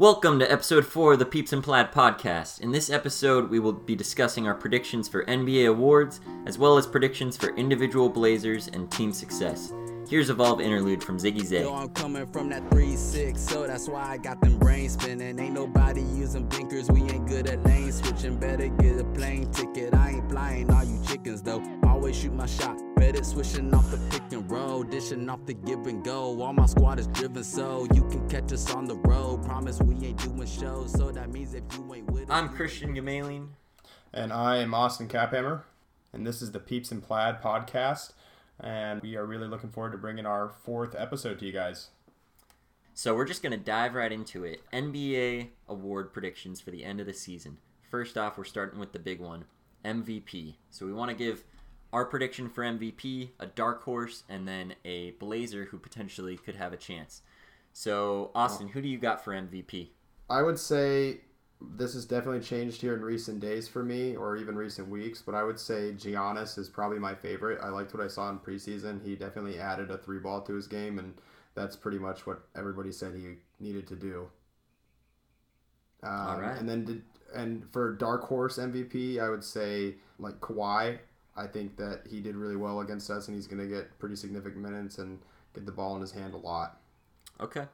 Welcome to episode 4 of the Peeps and Plaid podcast. In this episode, we will be discussing our predictions for NBA awards, as well as predictions for individual Blazers and team success. Here's Evolve interlude from Ziggy Zay. Yo, I'm coming from that 3-6, so that's why I got them brains spinning. Ain't nobody using blinkers, we ain't good at lane switching. Better get a plane ticket, I ain't flying all you chickens though. Always shoot my shot, better switching off the pick and roll, dishing off the give and go. All my squad is driven, so you can catch us on the road. Promise we ain't doing shows, so that means if you ain't with I'm you Christian Gamelin. And I am Austin Caphammer, and this is the Peeps and Plaid podcast. And we are really looking forward to bringing our fourth episode to you guys. So we're just going to dive right into it. NBA award predictions for the end of the season. First off, we're starting with the big one MVP. So we want to give our prediction for MVP, a dark horse, and then a Blazer who potentially could have a chance. So, Austin, who do you got for MVP? I would say this has definitely changed here in recent days for me, or even recent weeks. But I would say Giannis is probably my favorite. I liked what I saw in preseason. He definitely added a three ball to his game, and that's pretty much what everybody said he needed to do. Um, All right. And then did, and for dark horse MVP, I would say like Kawhi. I think that he did really well against us, and he's going to get pretty significant minutes and get the ball in his hand a lot. Okay.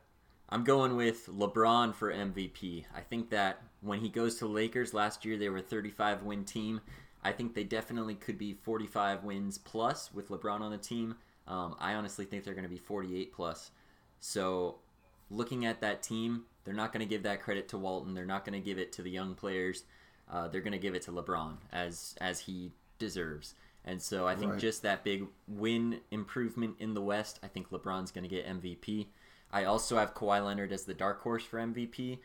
I'm going with LeBron for MVP. I think that when he goes to Lakers last year, they were a 35 win team. I think they definitely could be 45 wins plus with LeBron on the team. Um, I honestly think they're going to be 48 plus. So, looking at that team, they're not going to give that credit to Walton. They're not going to give it to the young players. Uh, they're going to give it to LeBron as as he deserves. And so I think Right. just that big win improvement in the West, I think LeBron's going to get MVP. I also have Kawhi Leonard as the dark horse for MVP.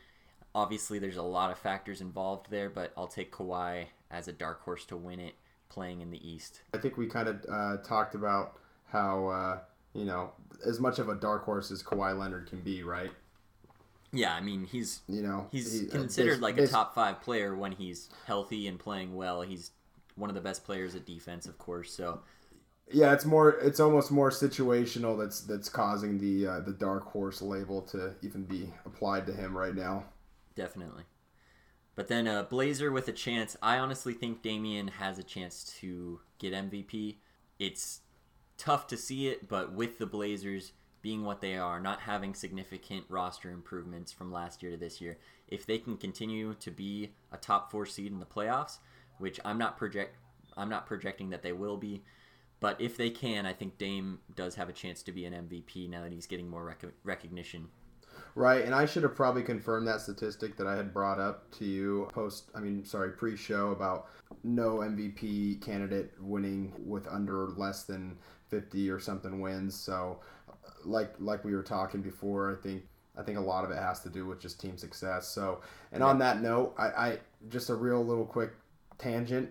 Obviously, there's a lot of factors involved there, but I'll take Kawhi as a dark horse to win it playing in the East. I think we kind of uh, talked about how uh, you know as much of a dark horse as Kawhi Leonard can be, right? Yeah, I mean, he's You know, he's he- uh, considered bas- like a top five player when he's healthy and playing well. He's one of the best players at defense, of course. So Yeah, it's more. It's almost more situational. That's that's causing the uh, the dark horse label to even be applied to him right now. definitely. But then uh, Blazer with a chance. I honestly think Damian has a chance to get MVP. It's tough to see it, but with the Blazers being what they are, not having significant roster improvements from last year to this year, if they can continue to be a top four seed in the playoffs, which I'm not project, I'm not projecting that they will be, but if they can, I think Dame does have a chance to be an MVP now that he's getting more rec- recognition. Right, and I should have probably confirmed that statistic that I had brought up to you post. I mean, sorry, pre-show about no MVP candidate winning with under less than fifty or something wins. So, like like we were talking before, I think I think a lot of it has to do with just team success. So, and on that note, I, I just a real little quick tangent.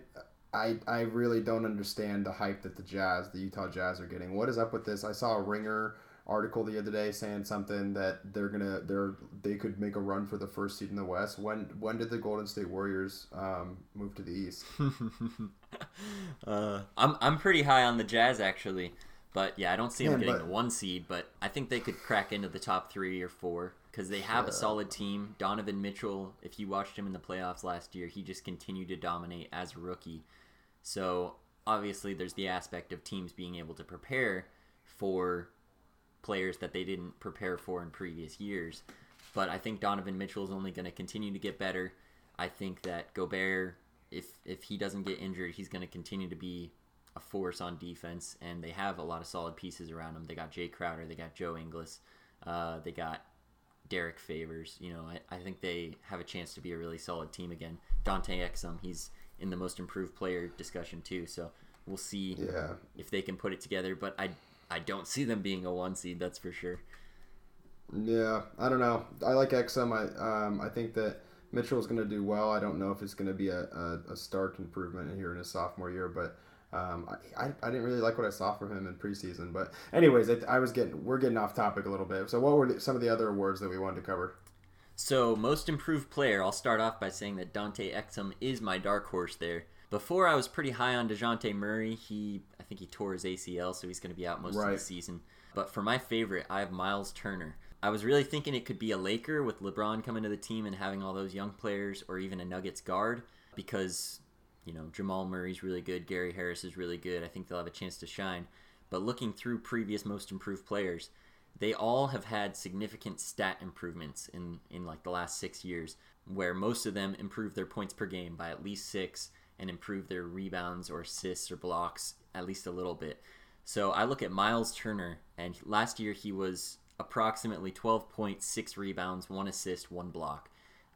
I, I really don't understand the hype that the Jazz, the Utah Jazz, are getting. What is up with this? I saw a Ringer article the other day saying something that they're gonna they're they could make a run for the first seed in the West. When when did the Golden State Warriors um, move to the East? uh, I'm I'm pretty high on the Jazz actually, but yeah, I don't see them getting but- the one seed. But I think they could crack into the top three or four because they have a solid team. Donovan Mitchell, if you watched him in the playoffs last year, he just continued to dominate as a rookie. So obviously, there's the aspect of teams being able to prepare for players that they didn't prepare for in previous years. But I think Donovan Mitchell is only going to continue to get better. I think that Gobert, if if he doesn't get injured, he's going to continue to be a force on defense. And they have a lot of solid pieces around them. They got Jae Crowder, they got Joe Ingles, uh, they got Derrick Favors. You know, I, I think they have a chance to be a really solid team again. Dante Exum, he's in the most improved player discussion too. So we'll see Yeah, if they can put it together. But I I don't see them being a one seed. That's for sure. yeah. I don't know. I like Exum. I um I think that Mitchell is gonna do well. I don't know if it's gonna be a, a, a stark improvement here in his sophomore year, but. Um, I, I, I didn't really like what I saw from him in preseason, but anyways, I, I was getting we're getting off topic a little bit. So what were the, some of the other awards that we wanted to cover? So, most improved player, I'll start off by saying that Dante Exum is my dark horse there. Before, I was pretty high on DeJounte Murray. He, I think he tore his ACL, so he's going to be out most of the season. But for my favorite, I have Miles Turner. I was really thinking it could be a Laker with LeBron coming to the team and having all those young players, or even a Nuggets guard, because you know Jamal Murray's really good, Gary Harris is really good. I think they'll have a chance to shine. But looking through previous most improved players, they all have had significant stat improvements in in like the last six years, where most of them improved their points per game by at least six and improved their rebounds or assists or blocks at least a little bit. So I look at Miles Turner, and last year he was approximately 12.6 rebounds, one assist, one block.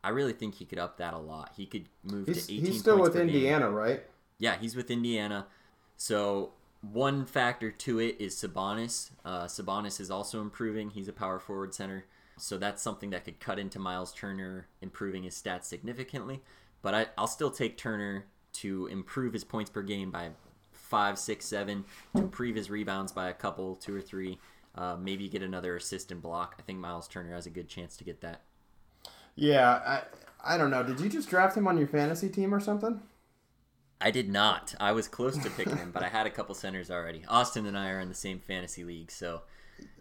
I really think he could up that a lot. He could move He's, to 18 he's still with per game. Indiana, right? Yeah, he's with Indiana. So one factor to it is Sabonis. Uh, Sabonis is also improving. He's a power forward center. So that's something that could cut into Miles Turner, improving his stats significantly. But I, I'll still take Turner to improve his points per game by five, six, seven, to improve his rebounds by a couple, two or three. Uh, maybe get another assist and block. I think Miles Turner has a good chance to get that. Yeah, I I don't know. Did you just draft him on your fantasy team or something? I did not. I was close to picking him, but I had a couple centers already. Austin and I are in the same fantasy league, so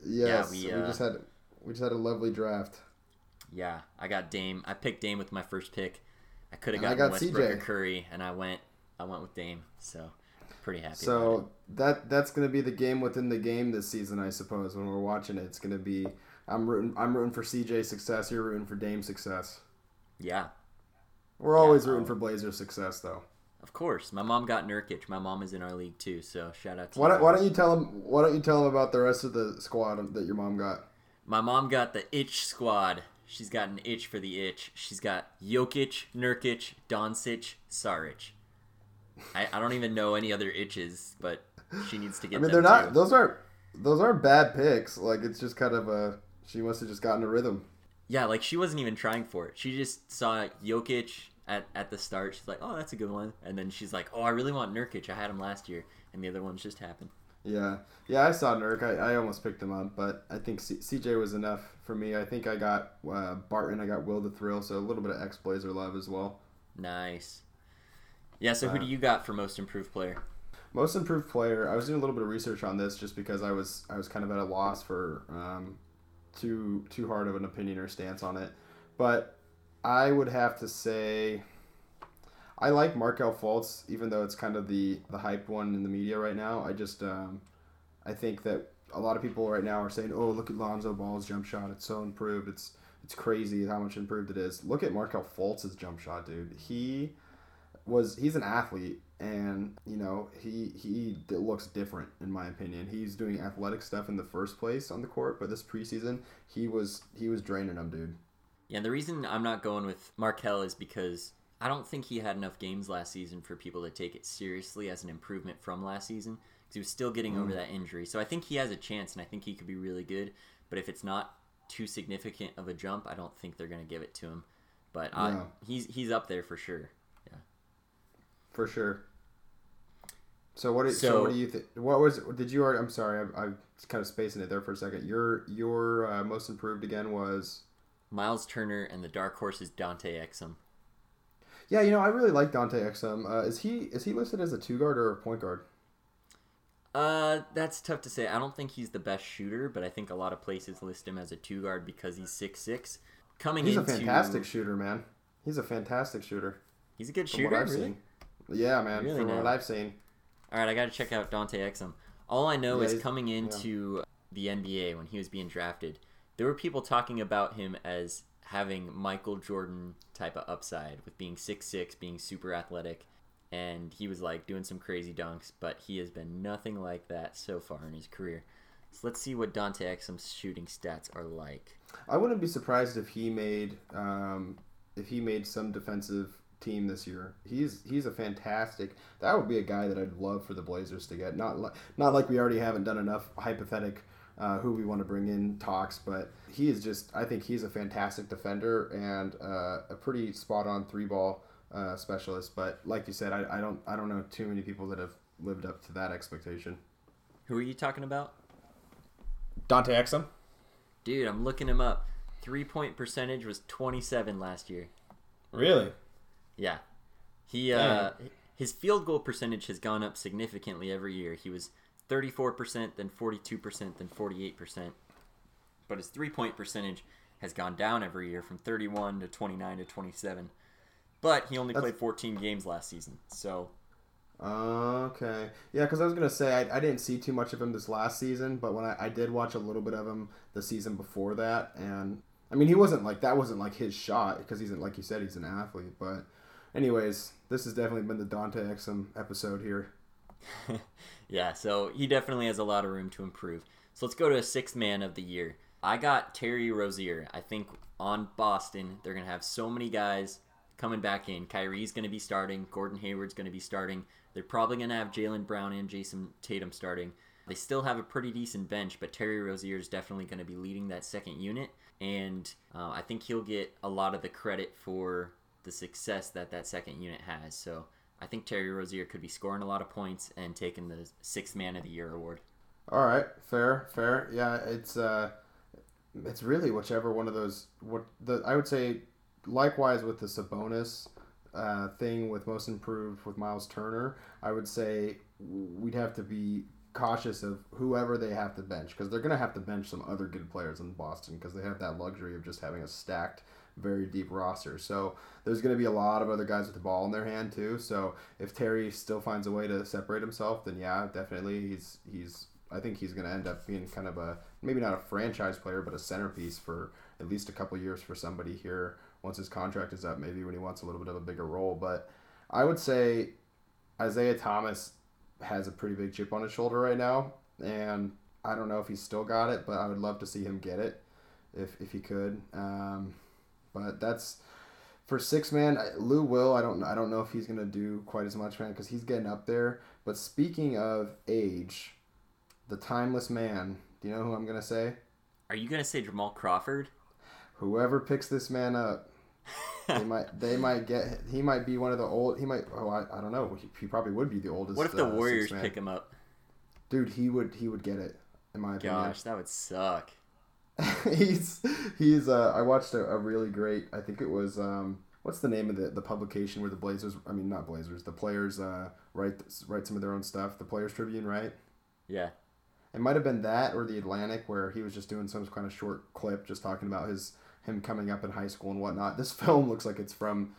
Yes, we, we, uh, just had we just had a lovely draft. yeah, I got Dame. I picked Dame with my first pick. I could have And I gotten got Westbrook or CJ. Curry, and I went. I went with Dame, so pretty happy. about it. So that that's going to be the game within the game this season, I suppose. When we're watching it, it's going to be I'm rooting I'm rooting for CJ success. You're rooting for Dame success. yeah, We're always Yeah, rooting I'll- for um, Blazers success, though. of course. My mom got Nurkic. My mom is in our league too, so shout out to Why don't, why don't you tell him? Why don't you tell him about the rest of the squad that your mom got? My mom got the itch squad. She's got an itch for the itch. She's got Jokic, Nurkic, Doncic, Saric. I, I don't even know any other itches, but she needs to get I mean, them they're not. too. Those aren't. Those aren't bad picks. Like it's just kind of a. She must have just gotten a rhythm. Yeah, like she wasn't even trying for it. She just saw Jokic at, at the start. She's like, oh, that's a good one. And then she's like, oh, I really want Nurkic. I had him last year. And the other ones just happened. Yeah, yeah. I saw Nurk. I, I almost picked him up, but I think C- CJ was enough for me. I think I got uh, Barton. I got Will the Thrill. So a little bit of ex Blazer love as well. Nice. Yeah, so who Uh, do you got for most improved player? Most improved player. I was doing a little bit of research on this just because I was I was kind of at a loss for um, too too hard of an opinion or stance on it, but I would have to say I like Markelle Fultz, even though it's kind of the the hyped one in the media right now. I just um, I think that a lot of people right now are saying, "Oh, look at Lonzo Ball's jump shot; it's so improved. It's it's crazy how much improved it is." Look at Markelle Fultz's jump shot, dude. He was he's an athlete and you know he he looks different in my opinion he's doing athletic stuff in the first place on the court but this preseason he was he was draining them dude Yeah, and the reason I'm not going with Markelle is because I don't think he had enough games last season for people to take it seriously as an improvement from last season because he was still getting over mm. that injury. So I think he has a chance, and I think he could be really good. But if it's not too significant of a jump, I don't think they're going to give it to him. But uh, I, he's he's up there for sure. For sure so what do, so, So- what do you think what was did you already i'm sorry I, I was kind of spacing it there for a second your your uh, most improved again was Miles Turner and the dark horse is Dante Exum. yeah you know i really like dante exum uh, is he is he listed as a two guard or a point guard Uh, that's tough to say. I don't think he's the best shooter, but I think a lot of places list him as a two guard because he's six six. Coming he's a fantastic shooter man he's a fantastic shooter he's a good from shooter. what i've really? seen yeah man Really from now? what i've seen All right, I got to check out Dante Exum. All I know Yeah, is coming into the NBA when he was being drafted, there were people talking about him as having Michael Jordan type of upside with being 6'6", being super athletic, and he was like doing some crazy dunks, but he has been nothing like that so far in his career. So let's see what Dante Exum's shooting stats are like. I wouldn't be surprised if he made um, if he made some defensive team this year. He's he's a fantastic. That would be a guy that I'd love for the Blazers to get. Not like not like we already haven't done enough hypothetic uh, who we want to bring in talks, but he is just. I think he's a fantastic defender and uh, a pretty spot on three ball uh, specialist. But like you said, I, I don't I don't know too many people that have lived up to that expectation. Who are you talking about? Dante Exum. Dude, I'm looking him up. Three point percentage was 27 last year. Really? Yeah. He uh his field goal percentage has gone up significantly every year. He was 34%, then 42%, then 48%. but his three point percentage has gone down every year from 31 to 29 to 27. But he only That's- played 14 games last season, so Okay. Yeah, because I was gonna say I, I didn't see too much of him this last season, but when I, I did watch a little bit of him the season before that, and I mean he wasn't like that wasn't like his shot because he's like you said he's an athlete. But anyways, this has definitely been the Dante Exum episode here. yeah, so he definitely has a lot of room to improve. So let's go to a sixth man of the year. I got Terry Rozier. I think on Boston, they're going to have so many guys coming back in. Kyrie's going to be starting. Gordon Hayward's going to be starting. They're probably going to have Jaylen Brown and Jayson Tatum starting. They still have a pretty decent bench, but Terry Rozier is definitely going to be leading that second unit. And uh, I think he'll get a lot of the credit for the success that that second unit has. So I think Terry Rozier could be scoring a lot of points and taking the sixth man of the year award. All right, fair, fair. Yeah, it's uh, it's really whichever one of those. What the I would say, likewise with the Sabonis uh, thing with most improved with Miles Turner, I would say we'd have to be cautious of whoever they have to bench because they're going to have to bench some other good players in Boston because they have that luxury of just having a stacked, very deep roster. So there's going to be a lot of other guys with the ball in their hand too. So if Terry still finds a way to separate himself, then yeah, definitely he's he's. I think he's going to end up being kind of a maybe not a franchise player, but a centerpiece for at least a couple years for somebody here once his contract is up. Maybe when he wants a little bit of a bigger role, but I would say Isaiah Thomas has a pretty big chip on his shoulder right now, and I don't know if he's still got it, but I would love to see him get it if if he could. Um, but that's for six man. Lou Will. I don't I don't know if he's gonna do quite as much, man, because he's getting up there. But speaking of age, the timeless man. Do you know who I'm gonna say? Are you gonna say Jamal Crawford? Whoever picks this man up, they might they might get he might be one of the old he might oh I, I don't know he, he probably would be the oldest. What if the uh, Warriors pick him up? Dude, he would he would get it in my opinion. Gosh, that would suck. he's he's uh I watched a, a really great I think it was um what's the name of the, the publication where the Blazers I mean not Blazers the players uh write write some of their own stuff the Players Tribune right? Yeah. it might have been that or the Atlantic where he was just doing some kind of short clip just talking about his him coming up in high school and whatnot. This film looks like it's from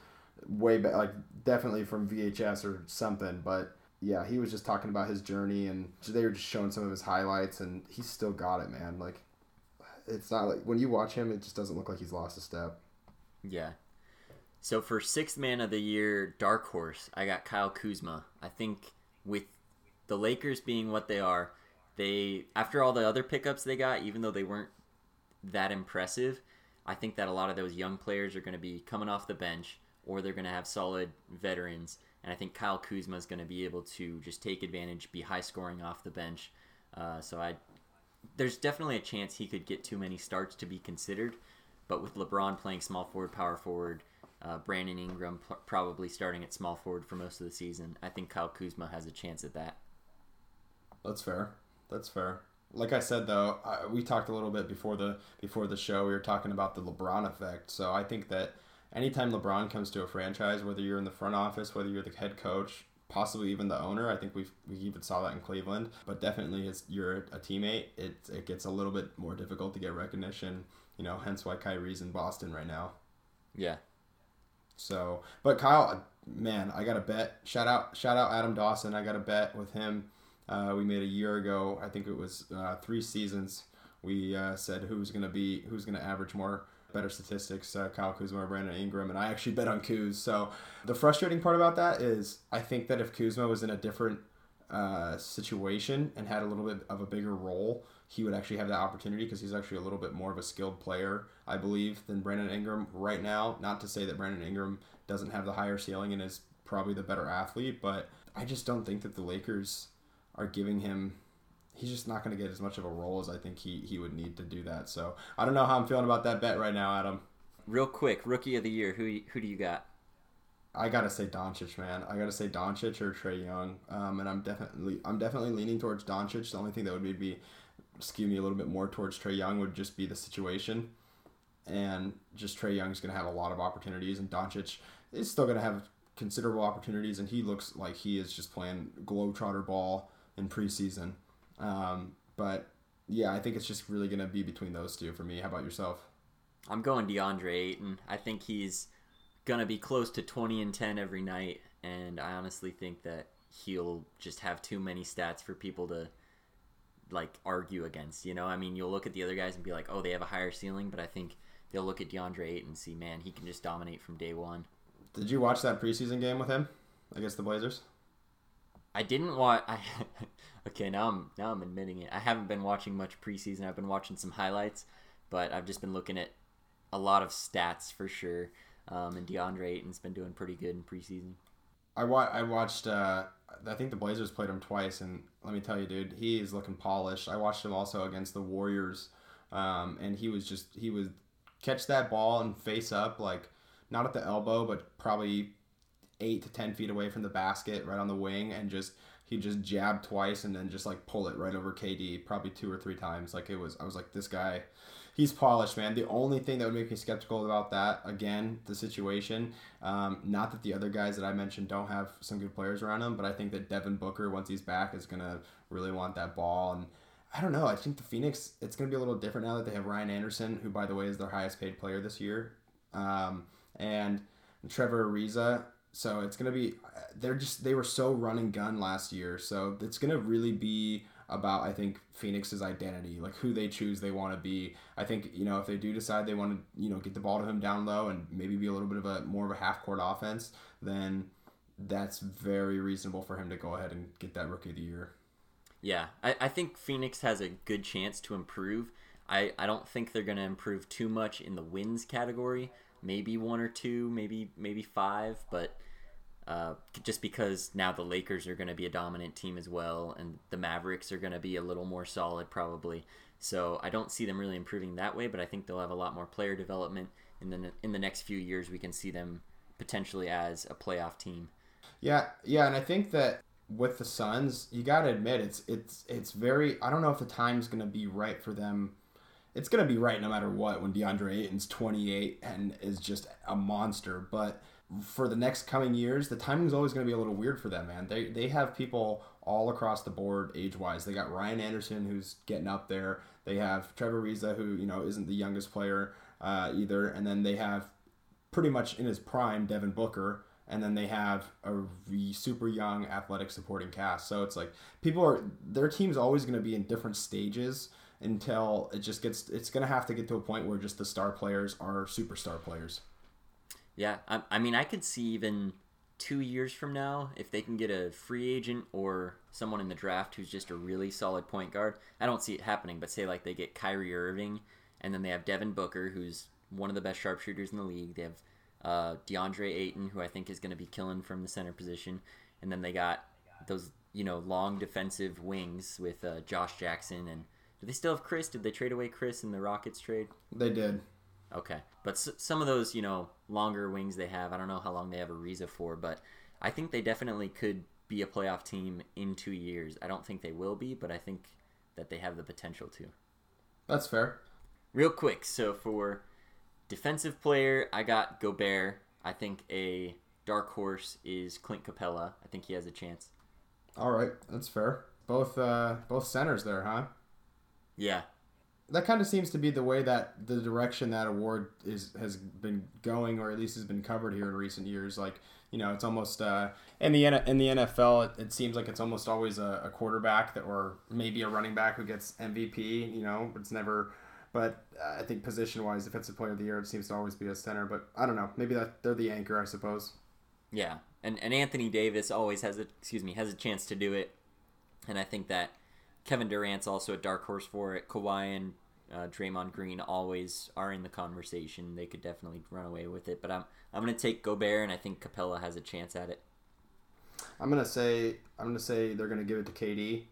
way back like definitely from VHS or something but yeah he was just talking about his journey and they were just showing some of his highlights and he still got it man. Like it's not like when you watch him, it just doesn't look like he's lost a step. Yeah. So for sixth man of the year, dark horse, I got Kyle Kuzma. I think with the Lakers being what they are, they after all the other pickups they got, even though they weren't that impressive, I think that a lot of those young players are going to be coming off the bench or they're going to have solid veterans. And I think Kyle Kuzma is going to be able to just take advantage, be high scoring off the bench. Uh, so I there's definitely a chance he could get too many starts to be considered. But with LeBron playing small forward, power forward, uh, Brandon Ingram probably starting at small forward for most of the season, I think Kyle Kuzma has a chance at that. That's fair. That's fair. Like I said though, I, we talked a little bit before the before the show. We were talking about the LeBron effect. So I think that anytime LeBron comes to a franchise, whether you're in the front office, whether you're the head coach, possibly even the owner. I think we we even saw that in Cleveland. But definitely, as you're a teammate, it it gets a little bit more difficult to get recognition. You know, hence why Kyrie's in Boston right now. Yeah. So, but Kyle, man, I got a bet. Shout out, shout out Adam Dawson. I got a bet with him. Uh, we made a year ago. I think it was uh, three seasons. We uh, said who's gonna be who's gonna average more better statistics, uh, Kyle Kuzma or Brandon Ingram, and I actually bet on Kuz. So the frustrating part about that is I think that if Kuzma was in a different uh, situation and had a little bit of a bigger role, he would actually have that opportunity because he's actually a little bit more of a skilled player, I believe, than Brandon Ingram right now. Not to say that Brandon Ingram doesn't have the higher ceiling and is probably the better athlete, but I just don't think that the Lakers are giving him he's just not going to get as much of a role as I think he, he would need to do that. So I don't know how I'm feeling about that bet right now, Adam. Real quick, rookie of the year. Who who do you got? I gotta say Doncic, man. I gotta say Doncic or Trae Young, um, and I'm definitely I'm definitely leaning towards Doncic. The only thing that would maybe be skew me a little bit more towards Trae Young would just be the situation, and just Trae Young's gonna have a lot of opportunities, and Doncic is still gonna have considerable opportunities, and he looks like he is just playing globetrotter ball in preseason. Um, but yeah, I think it's just really going to be between those two for me. How about yourself? I'm going DeAndre Ayton. I think he's going to be close to 20 and 10 every night, and I honestly think that he'll just have too many stats for people to like argue against. You know, I mean, you'll look at the other guys and be like, oh, they have a higher ceiling, but I think they'll look at DeAndre Ayton and see, man, he can just dominate from day one. Did you watch that preseason game with him against the Blazers? I didn't watch. I okay now I'm now I'm admitting it. I haven't been watching much preseason. I've been watching some highlights, but I've just been looking at a lot of stats for sure. Um, and DeAndre Ayton's been doing pretty good in preseason. I wa- I watched. Uh, I think the Blazers played him twice, and let me tell you, dude, he is looking polished. I watched him also against the Warriors, um, and he was just he was catch that ball and face up like not at the elbow, but probably eight to ten feet away from the basket, right on the wing, and just he just jabbed twice and then just like pull it right over KD, probably two or three times. Like it was, I was like, this guy, he's polished, man. The only thing that would make me skeptical about that, again, the situation, um, not that the other guys that I mentioned don't have some good players around him, but I think that Devin Booker, once he's back, is gonna really want that ball and. I don't know. I think the Phoenix, it's going to be a little different now that they have Ryan Anderson, who, by the way, is their highest paid player this year, um, and Trevor Ariza. So it's gonna be they're just they were so run and gun last year. So it's gonna really be about I think Phoenix's identity, like who they choose they want to be. I think you know if they do decide they want to you know get the ball to him down low and maybe be a little bit of a more of a half court offense, then that's very reasonable for him to go ahead and get that rookie of the year. Yeah, I, I think Phoenix has a good chance to improve. I, I don't think they're going to improve too much in the wins category. Maybe one or two, maybe maybe five, but uh, just because now the Lakers are going to be a dominant team as well, and the Mavericks are going to be a little more solid probably. So I don't see them really improving that way, but I think they'll have a lot more player development in the in the next few years. We can see them potentially as a playoff team. Yeah, yeah, and I think that with the Suns, you got to admit it's it's it's very. I don't know if the time's going to be right for them. It's going to be right no matter what when DeAndre Ayton's 28 and is just a monster, but for the next coming years, the timing is always going to be a little weird for them, man. They they have people all across the board age wise. They got Ryan Anderson who's getting up there. They have Trevor Ariza who you know isn't the youngest player uh, either, and then they have pretty much in his prime Devin Booker, and then they have a super young athletic supporting cast. So it's like people are their team's always going to be in different stages until it just gets. It's going to have to get to a point where just the star players are superstar players. Yeah, I, I mean, I could see even two years from now if they can get a free agent or someone in the draft who's just a really solid point guard. I don't see it happening, but say like they get Kyrie Irving, and then they have Devin Booker, who's one of the best sharpshooters in the league. They have uh, DeAndre Ayton, who I think is going to be killing from the center position, and then they got those you know long defensive wings with uh, Josh Jackson and. Do they still have Chris? Did they trade away Chris in the Rockets trade? They did. Okay, but s- some of those, you know, longer wings they have, I don't know how long they have Ariza for, but I think they definitely could be a playoff team in two years. I don't think they will be, but I think that they have the potential to. That's fair. Real quick, so for defensive player, I got Gobert. I think a dark horse is Clint Capela. I think he has a chance. All right, that's fair. Both uh, both centers there, huh? Yeah, that kind of seems to be the way that the direction that award is has been going, or at least has been covered here in recent years. Like you know, it's almost uh, in the in the NFL, it, it seems like it's almost always a, a, quarterback that, or maybe a running back who gets MVP. You know, it's never. But uh, I think position wise, defensive player of the year, it seems to always be a center. But I don't know, maybe that they're the anchor, I suppose. Yeah, and and Anthony Davis always has a excuse me has a chance to do it, and I think that Kevin Durant's also a dark horse for it. Kawhi and uh, Draymond Green always are in the conversation. They could definitely run away with it, but I'm I'm gonna take Gobert, and I think Capela has a chance at it. I'm gonna say I'm gonna say they're gonna give it to KD,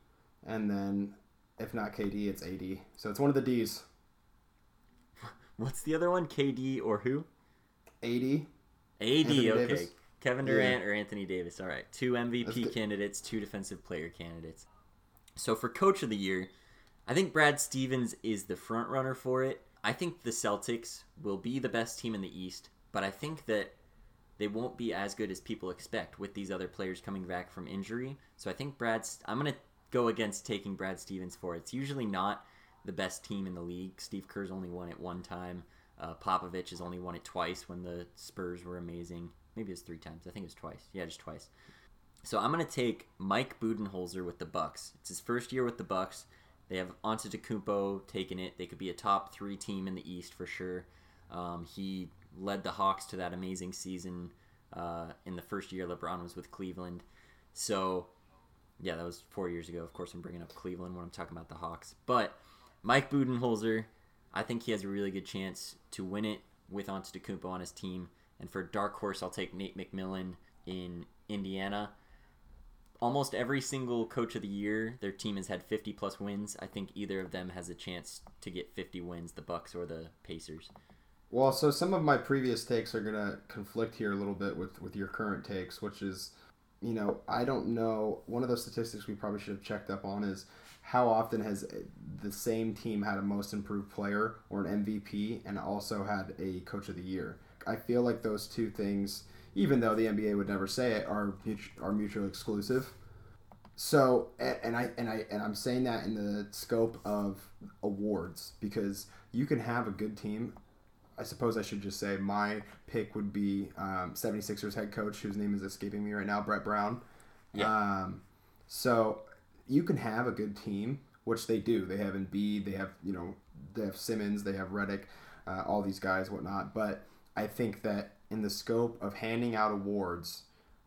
and then if not KD, it's AD. So it's one of the D's. What's the other one? KD or who? AD. AD. okay. Davis. Kevin Durant yeah. or Anthony Davis. All right, two MVP candidates, two defensive player candidates. So for coach of the year, I think Brad Stevens is the front runner for it. I think the Celtics will be the best team in the East, but I think that they won't be as good as people expect with these other players coming back from injury. So I think Brad's I'm going to go against taking Brad Stevens for it. It's usually not the best team in the league. Steve Kerr's only won it one time. Uh, Popovich has only won it twice when the Spurs were amazing. Maybe it's three times. I think it's twice. Yeah, just twice. So I'm gonna take Mike Budenholzer with the Bucks. It's his first year with the Bucks. They have Antetokounmpo taking it. They could be a top three team in the East for sure. Um, he led the Hawks to that amazing season uh, in the first year LeBron was with Cleveland. So, yeah, that was four years ago. Of course, I'm bringing up Cleveland when I'm talking about the Hawks. But Mike Budenholzer, I think he has a really good chance to win it with Antetokounmpo on his team. And for dark horse, I'll take Nate McMillan in Indiana almost every single coach of the year, their team has had 50 plus wins. I think either of them has a chance to get 50 wins, the Bucks or the Pacers. Well, so some of my previous takes are going to conflict here a little bit with with your current takes, which is, you know, I don't know. One of those statistics we probably should have checked up on is how often has the same team had a most improved player or an MVP and also had a coach of the year. I feel like those two things even though the NBA would never say it, are are mutually exclusive. So, and I and I and I'm saying that in the scope of awards because you can have a good team. I suppose I should just say my pick would be um, 76ers head coach, whose name is escaping me right now, Brett Brown. Yeah. Um, so you can have a good team, which they do. They have Embiid, they have you know, they have Simmons, they have Redick, uh, all these guys, whatnot. But I think that in the scope of handing out awards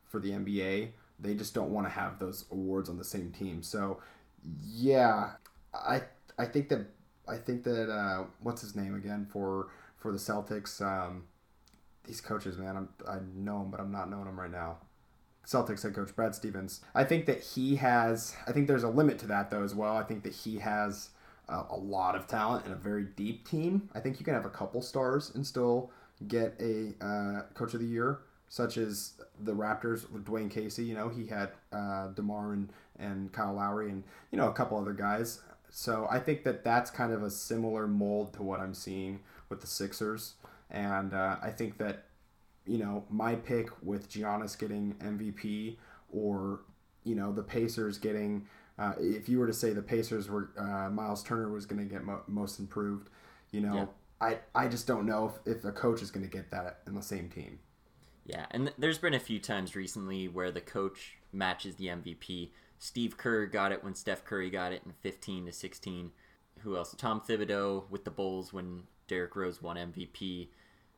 for the NBA, they just don't want to have those awards on the same team. So, yeah, I I think that I think that uh, what's his name again for for the Celtics? Um, these coaches, man, I'm, I know him, but I'm not knowing him right now. Celtics head coach Brad Stevens. I think that he has. I think there's a limit to that though as well. I think that he has a, a lot of talent and a very deep team. I think you can have a couple stars and still get a uh, coach of the year, such as the Raptors with Dwane Casey. You know, he had uh, DeMar and, and Kyle Lowry and, you know, a couple other guys. So I think that that's kind of a similar mold to what I'm seeing with the Sixers. And uh, I think that, you know, my pick with Giannis getting MVP or, you know, the Pacers getting, uh, if you were to say the Pacers were, uh, Miles Turner was going to get mo- most improved, you know, yeah. I I just don't know if, if a coach is going to get that in the same team. Yeah, and th- there's been a few times recently where the coach matches the MVP. Steve Kerr got it when Steph Curry got it in 15 to 16. Who else? Tom Thibodeau with the Bulls when Derrick Rose won MVP.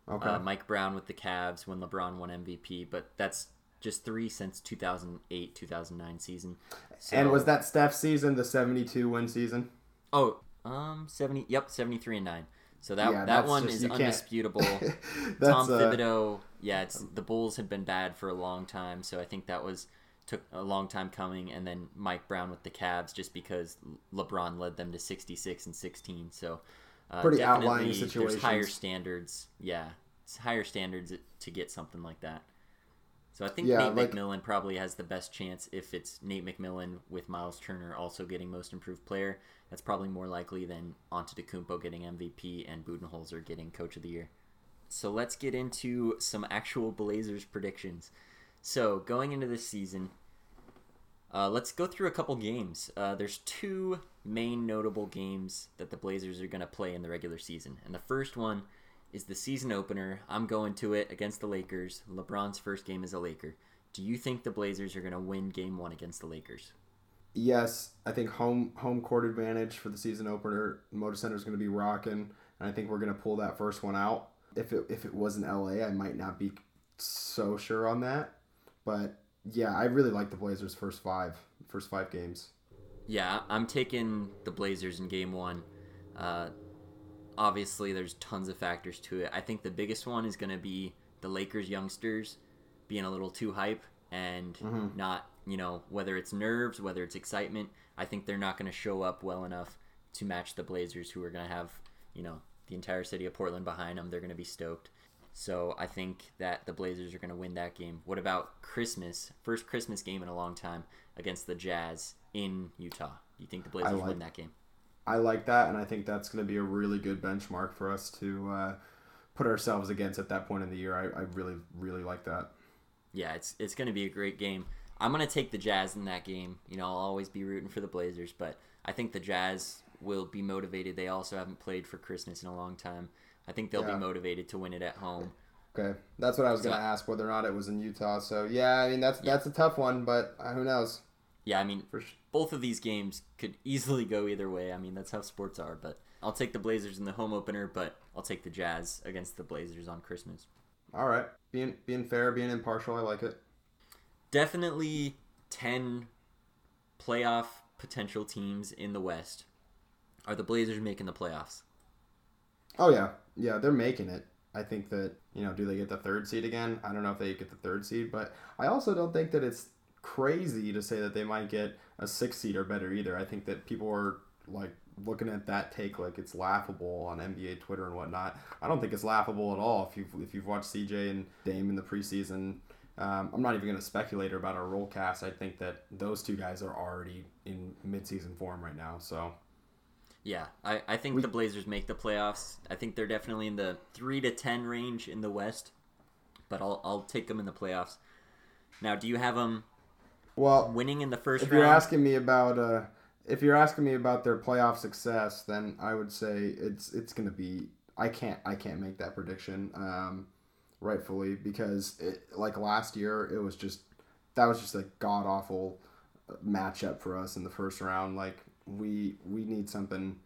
Okay. Uh, Mike Brown with the Cavs when LeBron won MVP. But that's just three since 2008 2009 season. So, and was that Steph season the 72 win season? Oh, um, 70. Yep, 73 and nine. So that yeah, that one just, is undisputable. Tom uh, Thibodeau, yeah, it's the Bulls had been bad for a long time, so I think that was took a long time coming. And then Mike Brown with the Cavs, just because LeBron led them to 66 and 16. So uh, pretty outlying situations. There's higher standards. Yeah, it's higher standards to get something like that. So I think yeah, Nate like, McMillan probably has the best chance if it's Nate McMillan with Miles Turner also getting Most Improved Player. That's probably more likely than Antetokounmpo getting MVP and Budenholzer getting Coach of the Year. So let's get into some actual Blazers predictions. So going into this season, uh, let's go through a couple games. Uh, there's two main notable games that the Blazers are going to play in the regular season, and the first one is the season opener. I'm going to it against the Lakers. LeBron's first game as a Laker. Do you think the Blazers are going to win Game One against the Lakers? yes, I think home home court advantage for the season opener. Moda Center is going to be rocking, and I think we're going to pull that first one out. If it if it was in LA, I might not be so sure on that, but yeah, I really like the Blazers' first five first five games. Yeah, I'm taking the Blazers in Game One. Uh, obviously, there's tons of factors to it. I think the biggest one is going to be the Lakers youngsters being a little too hype and mm-hmm. not you know, whether it's nerves, whether it's excitement, I think they're not going to show up well enough to match the Blazers, who are going to have, you know, the entire city of Portland behind them. They're going to be stoked. So I think that the Blazers are going to win that game. What about Christmas? First Christmas game in a long time against the Jazz in Utah. Do you think the Blazers like, win that game? I like that, and I think that's going to be a really good benchmark for us to uh, put ourselves against at that point in the year. I, I really, really like that. Yeah, it's it's going to be a great game. I'm gonna take the Jazz in that game. You know, I'll always be rooting for the Blazers, but I think the Jazz will be motivated. They also haven't played for Christmas in a long time. I think they'll Yeah. be motivated to win it at home. Okay, that's what I was going to ask whether or not it was in Utah. So yeah, I mean that's that's a tough one, but uh, who knows? Yeah, I mean, For sh- both of these games could easily go either way. I mean, that's how sports are. But I'll take the Blazers in the home opener, but I'll take the Jazz against the Blazers on Christmas. all right, being being fair, being impartial, I like it. Definitely 10 playoff potential teams in the West. Are the Blazers making the playoffs? Oh yeah, yeah, they're making it. I think that you know, do they get the third seed again? I don't know if they get the third seed, but I also don't think that it's crazy to say that they might get a six seed or better either. I think that people are like looking at that take like it's laughable on NBA Twitter and whatnot. I don't think it's laughable at all if you've if you've watched CJ and Dame in the preseason. Um, I'm not even going to speculate about our roll cast. I think that those two guys are already in midseason form right now. So Yeah, I, I think the Blazers make the playoffs. I think they're definitely in the 3 to 10 range in the West, but I'll, I'll take them in the playoffs. Now, do you have them well, winning in the first if you're asking me about uh, if you're asking me about their playoff success, then I would say it's it's going to be I can't I can't make that prediction um, rightfully because it, like last year it was just that was just a god awful matchup for us in the first round. Like we we need something.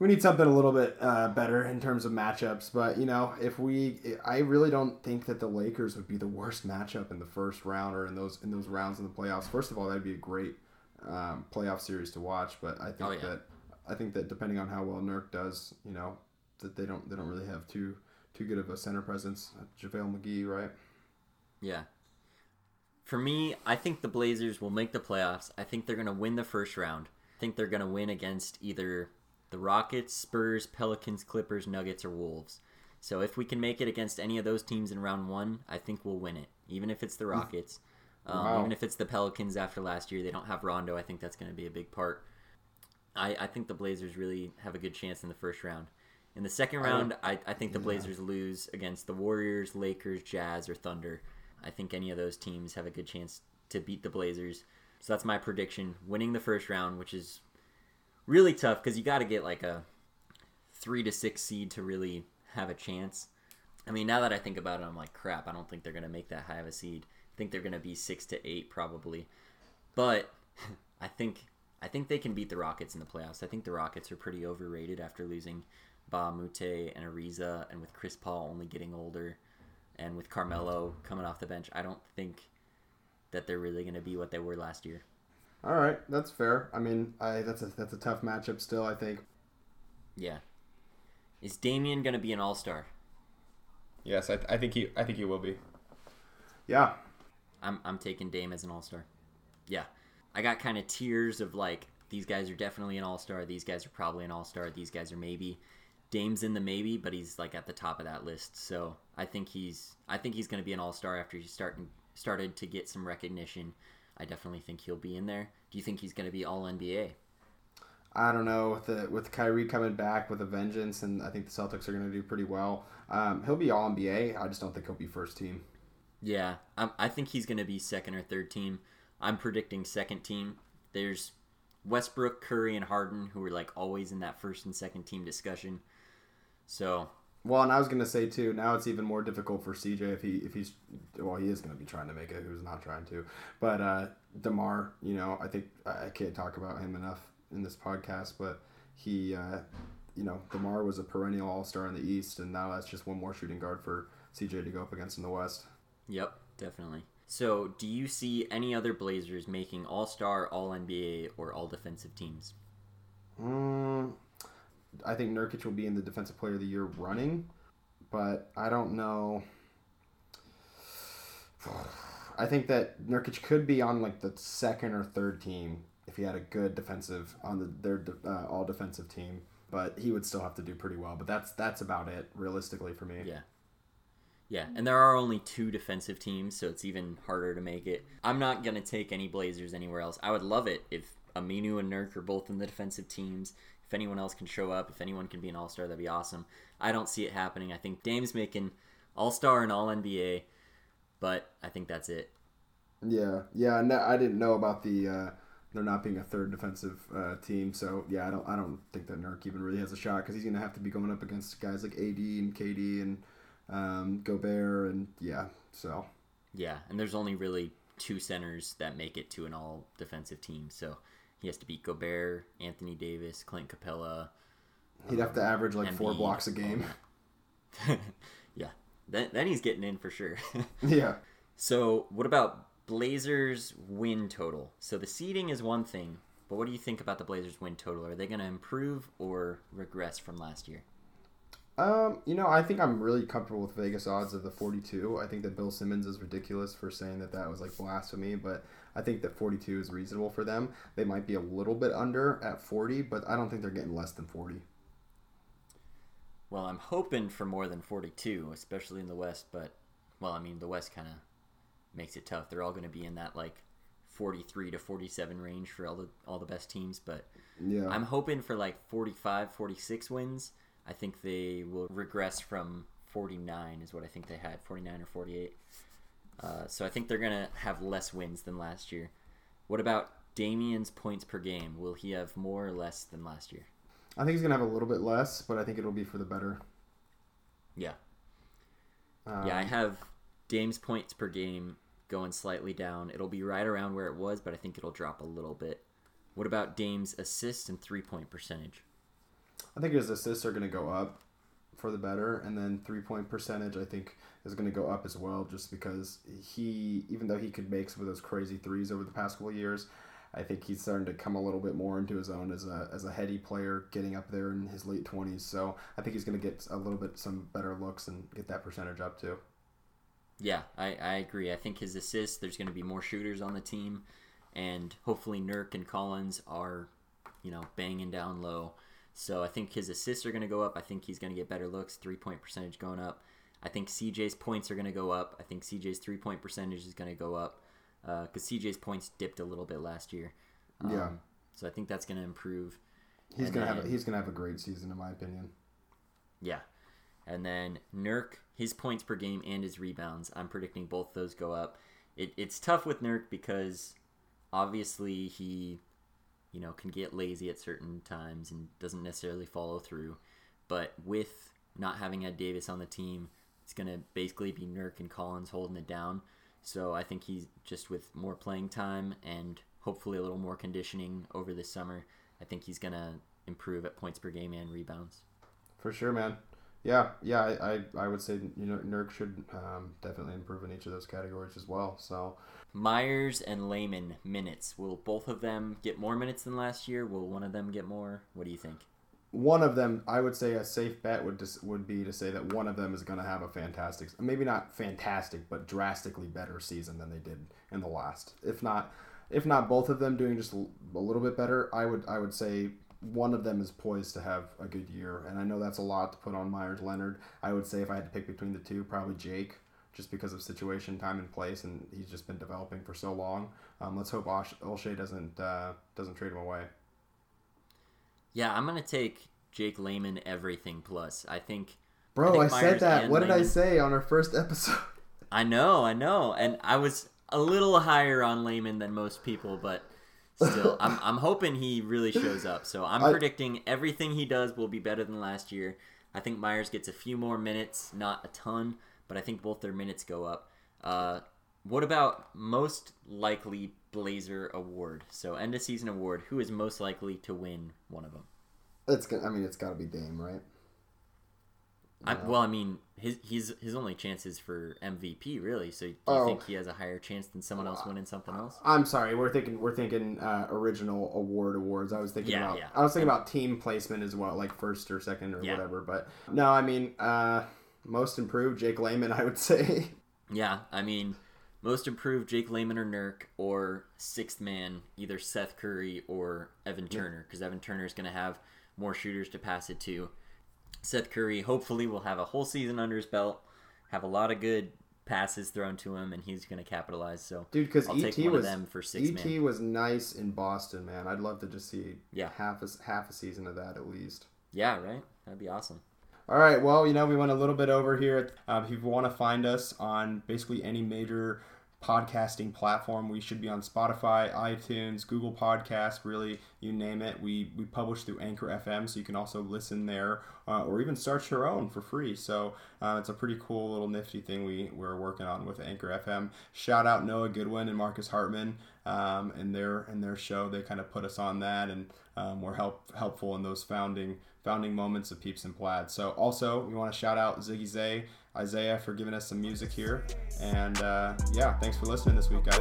We need something a little bit uh, better in terms of matchups, but you know, if we, I really don't think that the Lakers would be the worst matchup in the first round or in those in those rounds in the playoffs. First of all, that'd be a great um, playoff series to watch, but I think Oh, yeah. that I think that depending on how well Nurk does, you know, that they don't they don't really have too too good of a center presence. JaVale McGee, right? Yeah. For me, I think the Blazers will make the playoffs. I think they're going to win the first round. I think they're going to win against either the Rockets, Spurs, Pelicans, Clippers, Nuggets, or Wolves. So if we can make it against any of those teams in round one, I think we'll win it. Even if it's the Rockets, um, Wow. even if it's the Pelicans after last year, they don't have Rondo. I think that's going to be a big part. I, I think the Blazers really have a good chance in the first round. In the second round, I, I think the Blazers lose against the Warriors, Lakers, Jazz, or Thunder. I think any of those teams have a good chance to beat the Blazers. So that's my prediction. Winning the first round, which is really tough because you got to get like a three to six seed to really have a chance. I mean, now that I think about it, I'm like, crap. I don't think they're gonna make that high of a seed. I think they're gonna be six to eight probably. But I think I think they can beat the Rockets in the playoffs. I think the Rockets are pretty overrated after losing Mbah a Moute and Ariza, and with Chris Paul only getting older, and with Carmelo coming off the bench. I don't think that they're really gonna be what they were last year. All right, that's fair. I mean, I that's a that's a tough matchup still. I think. Yeah. Is Damian gonna be an All Star? Yes, I, I think he I think he will be. Yeah, I'm I'm taking Dame as an All Star. Yeah, I got kind of tiers of like these guys are definitely an All Star. These guys are probably an All Star. These guys are maybe. Dame's in the maybe, but he's like at the top of that list. So I think he's I think he's going to be an All Star after he's starting started to get some recognition. I definitely think he'll be in there. Do you think he's going to be All NBA? I don't know with the with Kyrie coming back with a vengeance, and I think the Celtics are going to do pretty well. Um, he'll be all NBA. I just don't think he'll be first team. Yeah, i I think he's going to be second or third team. I'm predicting second team. There's Westbrook, Curry, and Harden who are like always in that first and second team discussion. So Well, and I was going to say too. Now it's even more difficult for CJ if he if he's well, he is going to be trying to make it. Who's not trying to? But uh, Demar, you know, I think I I can't talk about him enough in this podcast, but he, uh, you know, Demar was a perennial All Star in the East, and now that's just one more shooting guard for CJ to go up against in the West. Yep, definitely. So, do you see any other Blazers making All Star, All NBA, or All Defensive teams? Mm, I think Nurkic will be in the Defensive Player of the Year running, but I don't know. I think that Nurkic could be on like the second or third team if he had a good defensive on the their uh, all defensive team, but he would still have to do pretty well. But that's that's about it realistically for me. Yeah. Yeah, and there are only two defensive teams, so it's even harder to make it. I'm not going to take any Blazers anywhere else. I would love it if Aminu and Nurk are both in the defensive teams. If anyone else can show up, if anyone can be an All Star, that'd be awesome. I don't see it happening. I think Dame's making All Star and All NBA, but I think that's it. Yeah, yeah. No, I didn't know about the uh, there not being a third defensive uh, team. So yeah, I don't I don't think that Nurk even really has a shot because he's gonna have to be going up against guys like AD and KD and um, Gobert and yeah. So Yeah, and there's only really two centers that make it to an all defensive team. So he has to beat Gobert, Anthony Davis, Clint Capela. he'd have to um, average like four blocks a game. yeah, then, then he's getting in for sure. yeah. so, what about Blazers win total? So, the seeding is one thing, but what do you think about the Blazers win total? Are they going to improve or regress from last year? Um, you know, I think I'm really comfortable with Vegas odds of the 42. I think that Bill Simmons is ridiculous for saying that that was like blasphemy, but I think that 42 is reasonable for them. They might be a little bit under at 40, but I don't think they're getting less than 40. Well, I'm hoping for more than 42, especially in the West, but, well, I mean, the West kind of makes it tough. They're all going to be in that, like, 43 to 47 range for all the all the best teams, but Yeah. I'm hoping for like 45, 46 wins. I think they will regress from 49 is what I think they had, 49 or 48. Uh, so I think they're going to have less wins than last year. What about Damian's points per game? Will he have more or less than last year? I think he's going to have a little bit less, but I think it'll be for the better. Yeah. Um, Yeah, I have Dame's points per game going slightly down. It'll be right around where it was, but I think it'll drop a little bit. What about Dame's assist and three point percentage? I think his assists are going to go up for the better, and then three point percentage I think is going to go up as well, just because he, even though he could make some of those crazy threes over the past couple years, I think he's starting to come a little bit more into his own as a as a heady player, getting up there in his late twenties. So I think he's going to get a little bit some better looks and get that percentage up too. Yeah, I, I agree. I think his assists, there's going to be more shooters on the team, and hopefully Nurk and Collins are, you know, banging down low. So I think his assists are going to go up. I think he's going to get better looks, three point percentage going up. I think CJ's points are going to go up. I think CJ's three point percentage is going to go up because CJ's points dipped a little bit last year. Um, Yeah. So I think that's going to improve. He's And gonna have a, he's gonna have a great season in my opinion. Yeah. And then Nurk, his points per game and his rebounds, I'm predicting both those go up. It, it's tough with Nurk because obviously he, you know, can get lazy at certain times and doesn't necessarily follow through. But with not having Ed Davis on the team, it's going to basically be Nurk and Collins holding it down. So I think he's just with more playing time and hopefully a little more conditioning over this summer. I think he's going to improve at points per game and rebounds. For sure, man. Yeah, yeah, I, I, I would say you know Nurk should um, definitely improve in each of those categories as well. So Meyers and Layman minutes. Will both of them get more minutes than last year? Will one of them get more? What do you think? one of them, I would say a safe bet would just would be to say that one of them is going to have a fantastic, maybe not fantastic, but drastically better season than they did in the last. If not, if not both of them doing just a a little bit better, I would I would say one of them is poised to have a good year. And I know that's a lot to put on Meyers Leonard. I would say if I had to pick between the two, probably Jake. Just because of situation, time, and place, and he's just been developing for so long. Um, let's hope Osh- Olshey doesn't uh, doesn't trade him away. Yeah, I'm gonna take Jake Layman everything plus. I think. Bro, think I, said that. What did I say on our first episode? I know, I know, and I was a little higher on Layman than most people, but still, I'm I'm hoping he really shows up. So I'm I- predicting everything he does will be better than last year. I think Meyers gets a few more minutes, not a ton, but I think both their minutes go up. Uh, what about most likely Blazer award? So end of season award. Who is most likely to win one of them? It's gonna, I mean, it's got to be Dame, right? I, well, I mean, his his his only chances for MVP, really. So do you Oh. think he has a higher chance than someone else winning something else? I'm sorry, we're thinking we're thinking uh, original award awards. I was thinking Yeah, about yeah. I was thinking about team placement as well, like first or second or Yeah. whatever. But no, I mean, uh, most improved Jake Layman, I would say. Yeah, I mean, most improved Jake Layman or Nurk, or sixth man either Seth Curry or Evan Turner, because Evan Turner is going to have more shooters to pass it to. Seth Curry hopefully will have a whole season under his belt, have a lot of good passes thrown to him, and he's going to capitalize. So, Dude, because I'll ET take one was of them for six ET man. was nice in Boston, man. I'd love to just see Yeah. half a half a season of that at least. Yeah, right. That'd be awesome. All right. Well, you know, we went a little bit over here. Um, if you want to find us on basically any major podcasting platform. We should be on Spotify, iTunes, Google Podcast, really, you name it. We, we publish through Anchor FM, so you can also listen there uh, or even start your own for free. So uh, it's a pretty cool little nifty thing we, we're working on with Anchor FM. Shout out Noah Goodwin and Marcus Hartman um, and their and their show. They kind of put us on that and um, were help, helpful in those founding founding moments of Peeps and Plaid. So also we want to shout out Ziggy Zay, Isaiah for giving us some music here, and uh, yeah, thanks for listening this week, guys.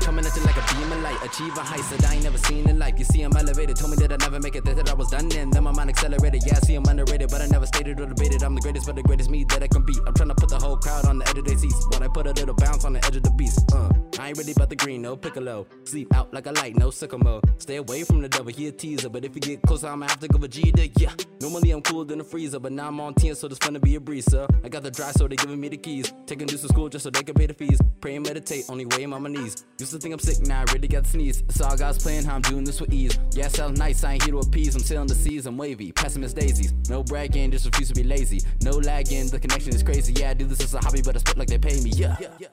Coming at you like a beam of light, achieve a height that I ain't never seen in life. You see, I'm elevated, told me that I never make it, that, that I was done then. Then my mind accelerated, yeah, I see, I'm underrated, but I never stated or debated. I'm the greatest, but the greatest me that I can beat. I'm trying to put the whole crowd on the edge of their seats, but I put a little bounce on the edge of the beast. Uh, I ain't really about the green, no piccolo. Sleep out like a light, no sycamore. Stay away from the devil, he a teaser, but if you get closer, I'ma have to go Vegeta, yeah. Normally I'm cooler than a freezer, but now I'm on 10, so it's fun to be a breeze, sir. I got the dry, so they giving me the keys. Taking dudes to school just so they can pay the fees. Pray and meditate, only way I'm on my knees. Used to think I'm sick, now I really got the sneeze. Saw God's playing how I'm doing this with ease. Yeah, I sound nice, I ain't here to appease. I'm sailing the seas, I'm wavy. Pessimist daisies. No bragging, just refuse to be lazy. No lagging, the connection is crazy. Yeah, I do this as a hobby, but I spit like they pay me. yeah. Yeah.